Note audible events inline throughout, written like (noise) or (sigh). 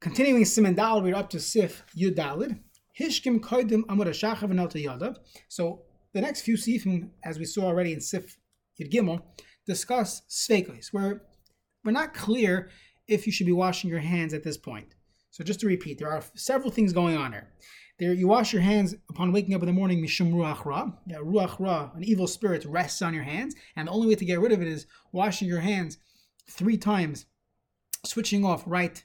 Continuing Siman Dal, we're up to Sif Yudalid. Hishkim Koidim Amud Hashachav Yadav. So the next few Sifim, as we saw already in Sif Yud Gimel, discuss Sveikos, where we're not clear if you should be washing your hands at this point. So just to repeat, there are several things going on here. There, you wash your hands upon waking up in the morning, mishum ruach ra. Yeah, ruach ra, an evil spirit rests on your hands, and the only way to get rid of it is washing your hands three times, switching off right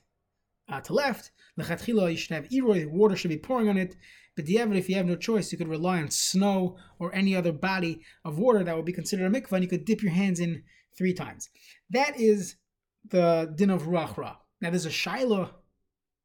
uh, to left. Lechatchila, you should have iroi, water should be pouring on it. But even if you have no choice, you could rely on snow or any other body of water that would be considered a mikvah, and you could dip your hands in three times. That is the din of ruach ra. Now, there's a shaila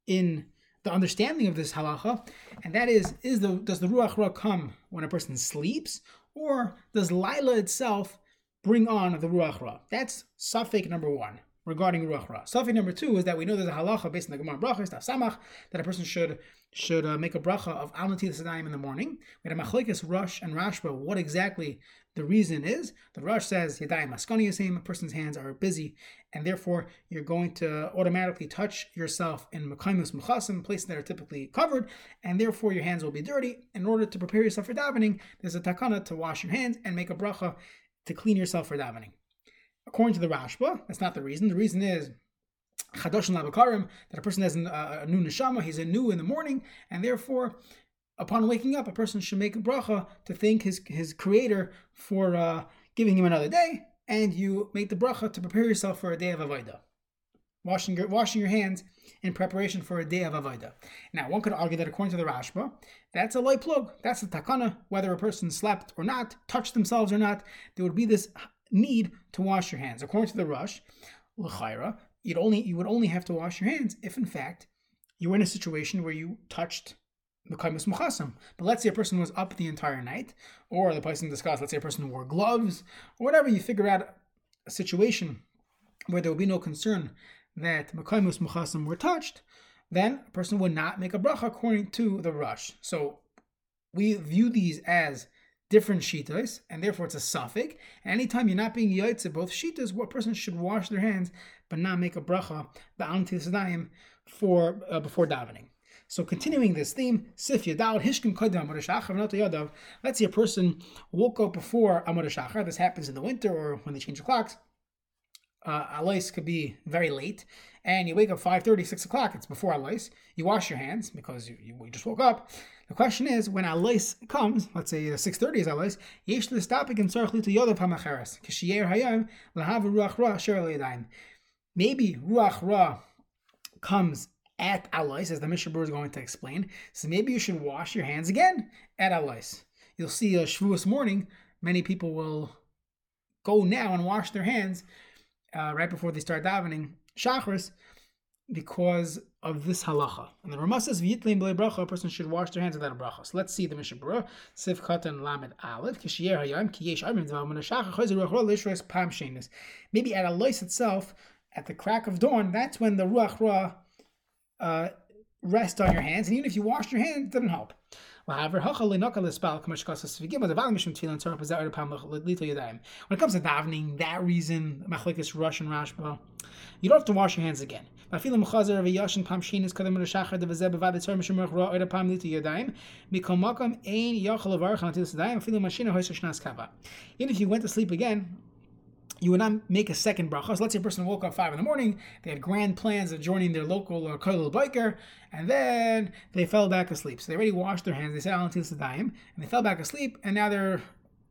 in the understanding of this halacha, and that is: is the does the ruach ra come when a person sleeps, or does lila itself bring on the ruach ra? That's suffix number one regarding ruach ra. Suffix number two is that we know there's a halacha based on the Gemara brachas samach that a person should should uh, make a bracha of al natil in the morning. We had a machlekes Rosh and Rashba. What exactly the reason is? The Rosh says yadayim yasim. A person's hands are busy, and therefore you're going to automatically touch yourself in mekaymus mechasim, places that are typically covered, and therefore your hands will be dirty. In order to prepare yourself for davening, there's a takana to wash your hands and make a bracha to clean yourself for davening. According to the Rashba, that's not the reason. The reason is chadosh labakarim that a person has a, a new neshama, he's a new in the morning, and therefore, upon waking up, a person should make a bracha to thank his his creator for uh, giving him another day, and you make the bracha to prepare yourself for a day of avodah. Washing your, washing your hands in preparation for a day of avodah. Now, one could argue that according to the Rashba, that's a light plug. That's a takana. Whether a person slept or not, touched themselves or not, there would be this need to wash your hands. According to the Rosh, l'chayra, you'd only you would only have to wash your hands if, in fact, you were in a situation where you touched Mekaymus Muchasam. But let's say a person was up the entire night, or the person discussed, let's say a person wore gloves, or whatever, you figure out a situation where there would be no concern that Mekaymus Muchasam were touched, then a person would not make a bracha according to the Rosh. So we view these as different shitas, and therefore it's a suffix. anytime you're not being yaitze both shitas, what person should wash their hands but not make a bracha ba'al for uh, before davening. So continuing this theme, Sif Yadal Hishkim Kodam Yadav. Let's say a person woke up before Amud Shachar. This happens in the winter or when they change the clocks. Uh, Alais could be very late, and you wake up 5.30, 6 o'clock. It's before Alais. You wash your hands because you, you, you just woke up. The question is, when Alais comes, let's say 6.30 is Alais, Yesh Listapik and Tzarech Lito Yodav HaMacheres, Kishiyer Hayam, Lahav Ruach Ra Sher. Maybe Ruach Ra comes at Alais, as the Mishnah is going to explain. So maybe you should wash your hands again at Alais. You'll see a Shavuos morning, many people will go now and wash their hands uh, right before they start davening Shachris because of this halacha. And the Ramah says, V'yitlein b'lei bracha, a person should wash their hands without a bracha. So let's see the Mishnah Berurah, Sif Katan Lamed Aleph, Kishiyer Hayam, Kiyesh Armin Dvav Menashach, Chayzer Ruach Ra, Pam Shenis. Maybe at a lois itself, at the crack of dawn, that's when the Ruach Ra uh, rest on your hands. And even if you wash your hands, it doesn't help. When it comes to davening, that reason, machlekes Rosh and Rashba, you don't have to wash your hands again. Even if you went to sleep again, you would not make a second bracha. So let's say a person woke up five in the morning, they had grand plans of joining their local uh, or kollel boker, and then they fell back asleep. So they already washed their hands, they said Alan and they fell back asleep, and now they're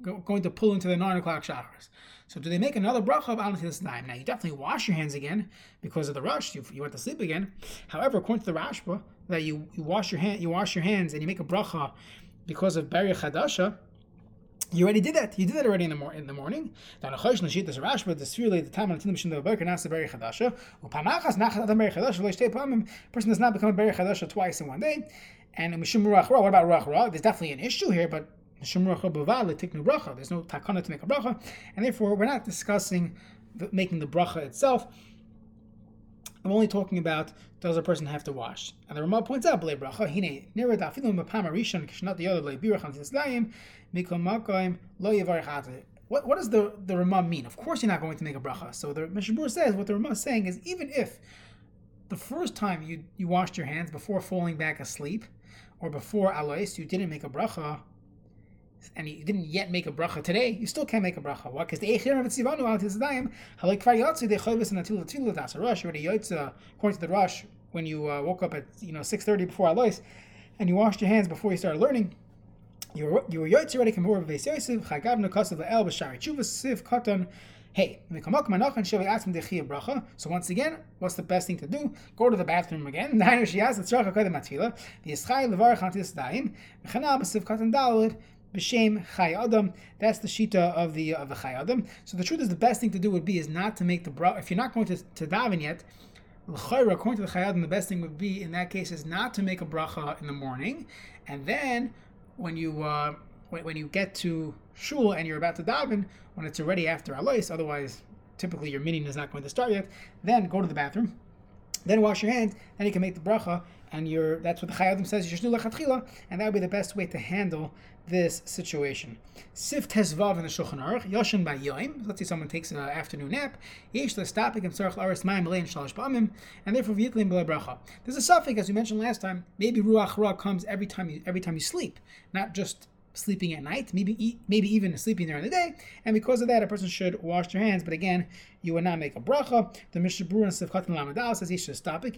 going to pull into the nine o'clock showers. So do they make another bracha of Alan Now you definitely wash your hands again because of the Rosh. You, you went to sleep again. However, according to the Rashba, that you, you wash your hand, you wash your hands, and you make a bracha because of Beri Chadasha you already did that. You did that already in the, mor- in the morning. Now, Nachosh Nashit is Rashba, the Sfirle, the Tilim Shin, the Berker, Nasa Beri Chadasha. Upamachas, Nachat Adam Beri Chadasha, Lo Shtei Pamim. Person does not become a Beri Chadasha twice in one day. And Mishum Ruach Ra, what about Ruach? There's definitely an issue here, but Mishum Ruach Ra Baval, Tiknu Bracha. There's no takana to make a bracha. And therefore, we're not discussing the, making the bracha itself. I'm only talking about does a person have to wash? And the Ramah points out, what, what does the, the Ramah mean? Of course, you're not going to make a bracha. So the Mishabur says what the Ramah is saying is even if the first time you, you washed your hands before falling back asleep or before alois, you didn't make a bracha, and you didn't yet make a bracha today, you still can't make a bracha. Why? Because the Eichir of Tzivanu al Tizdayim, Halak Kvar Yotzi, the Chayvis and Atil Atil Das Rosh, already Yotza, according to the Rosh, when you uh, woke up at you know 6.30 before alois, and you washed your hands before you started learning, you were you were Yotzi already Kamur Beis Yosef, Chagav Nakasav La'el B'Shari Chuvas Siv Katan, Hey, so once again, what's the best thing to do? Go to the bathroom again. (laughs) The B'Shem Chai Adam. That's the shita of the of the Chai Adam. So the truth is, the best thing to do would be is not to make the bra. If you're not going to, to daven yet, according to the Chai Adam, the best thing would be in that case is not to make a bracha in the morning, and then when you uh, when, you get to shul and you're about to daven, when it's already after alois, otherwise typically your meeting is not going to start yet, then go to the bathroom, then wash your hands, then you can make the bracha, and you're that's what the Chai Adam says, you should do and that would be the best way to handle this situation. Sif Tesvav in the Shulchan Aruch, Yoshin by Yoim. Let's say someone takes an afternoon nap. Yesh Lestapik and Tzarech Laris Mayim Lein Shalosh Ba'amim, and therefore V'yitlim B'la Bracha. There's a suffix, as we mentioned last time. Maybe Ruach Ra comes every time you every time you sleep, not just sleeping at night, maybe maybe even sleeping during the day, and because of that, a person should wash their hands. But again, you would not make a bracha. The Mishnah Berurah and Sivchat Lamadal says he should stop That's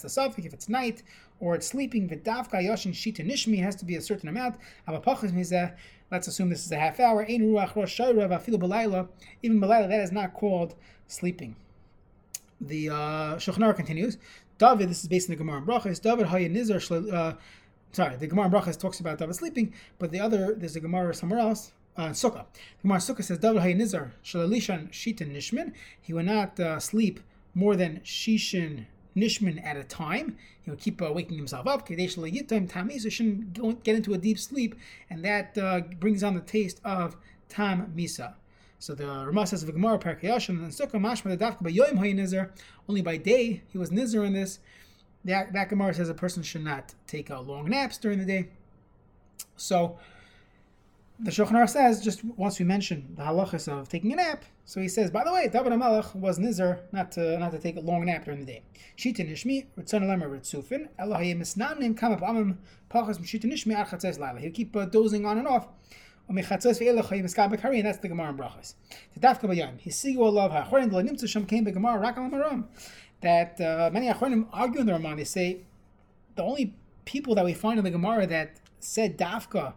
the suffix. If it's night or it's sleeping, v'davka yoshin shita nishmi has to be a certain amount. Let's assume this is a half hour. Even b'layla, that is not called sleeping. The uh, continues. David, this is based on the Gemara and Brachas. David hayin nizar uh, sorry, the Gemara Brachas talks about David sleeping, but the other, there's a Gemara somewhere else, uh, Sukkah. The Gemara Sukkah says, David Nizar Shalalishan Shitin Nishman. He would not uh, sleep more than Shishin Nishman at a time. He would keep uh, waking himself up. Kadesh Yitim Tami, he shouldn't go, get into a deep sleep, and that uh, brings on the taste of Tam Misa. So the Ramah says of Gemara Parkayashan and Sukkah Mashma the Dafka by Yoim Nizar. Only by day he was Nizar in this that Gemara says a person should not take uh, long naps during the day. So the Shulchan says, just once we mentioned the halachas of taking a nap, so he says, by the way, David HaMelech was nizar not to not to take a long nap during the day. Shita nishmi, ritzon alemer ritzufin, Elohim misnamnim kama pa'amim pachas mshita nishmi ar chatzes laila. He'll keep uh, dozing on and off. And that's the Gemara in Brachas. The Dafka Bayam. Hisigu olav ha'chorin lo nimtzu sham came by Gemara rakam amaram that uh, many Achronim argue in the Ramah. They say the only people that we find in the Gemara that said dafka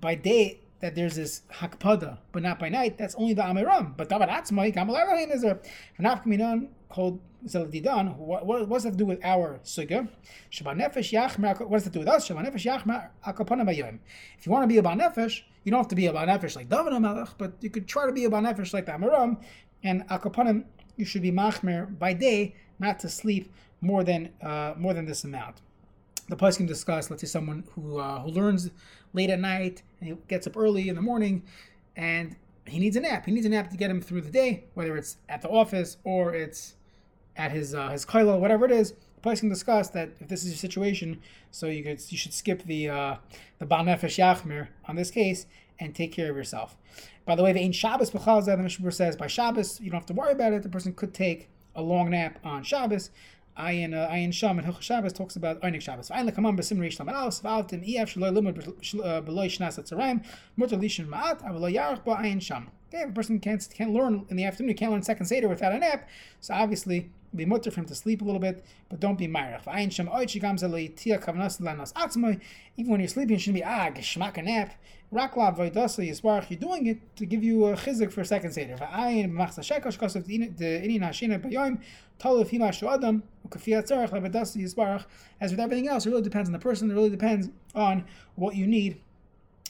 by day that there's this hakpada, but not by night. That's only the Amoraim. But David Atzmai, Gamal is a Nafkaminan called Zeladidan. What, what does that to do with our suga? Shabbat nefesh yachmer. What does that do with us? Shabbat nefesh yachmer akapana bayim. If you want to be a nefesh, you don't have to be a nefesh like David Amelech, but you could try to be a nefesh like the Amoraim. And akapanim, you should be machmer by day not to sleep more than uh, more than this amount. The can discuss, let's say, someone who uh, who learns late at night and he gets up early in the morning, and he needs a nap. He needs a nap to get him through the day, whether it's at the office or it's at his uh, his kaila, whatever it is. Can discuss that if this is your situation, so you could you should skip the uh, the Baal Nefesh Yachmir on this case and take care of yourself. By the way, the Ain Shabbos B'chal the Mishnah says by Shabbos you don't have to worry about it. The person could take a long nap on Shabbos. Ayin uh, Ayin Sham and Hilchot Shabbos talks about Einik Shabbos. Ayin lekamam b'sim reish lam alas v'altim ef shelo limud b'loy shnas atzarayim mutar lishin ma'at avlo yarach ba Ayin Sham. Okay, if a person can't can't learn in the afternoon, You can't learn second seder without a nap, so obviously be mutter for him to sleep a little bit, but don't be myrach. Even when you're sleeping, you shouldn't be ah geshmak a nap. Raklav Vaidasa Yisbarach, you're doing it to give you a chizik for a second Seder. Va'ayin b'machsa shekosh kosav the inin hashina b'yoim, tolif hima shu adam, u'kafiyat tzarech le'vedasa Yisbarach. As with everything else, it really depends on the person, it really depends on what you need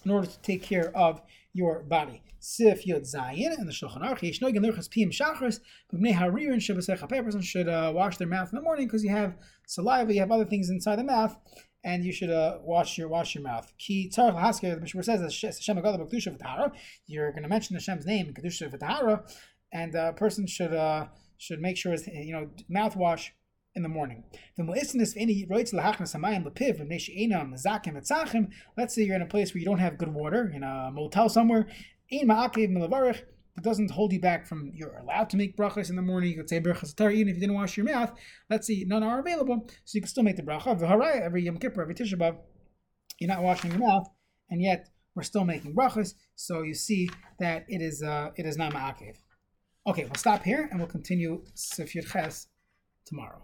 in order to take care of your body. Sif Yod Zayin and the Shulchan Aruch Yeshno Genurchas Piyim Shachris B'nei Haririn Shabbosech A person should uh, wash their mouth in the morning because you have saliva, you have other things inside the mouth, and you should uh, wash your wash your mouth. Ki tzarich lahasker. The Mishnah says Hashem Agada B'kedusha V'tahara. You're going to mention Hashem's name Kedusha V'tahara, and a person should uh, should make sure his you know mouthwash in the morning. Let's say you're in a place where you don't have good water, in a motel somewhere. it doesn't hold you back from you're allowed to make brachas in the morning. You could say brachas tar even if you didn't wash your mouth. Let's see, none are available, so you can still make the bracha. V'harai every Yom Kippur, every Tisha B'av, you're not washing your mouth, and yet we're still making brachas. So you see that it is uh, it is not ma'akev. Okay, we'll stop here and we'll continue Sif Ches tomorrow.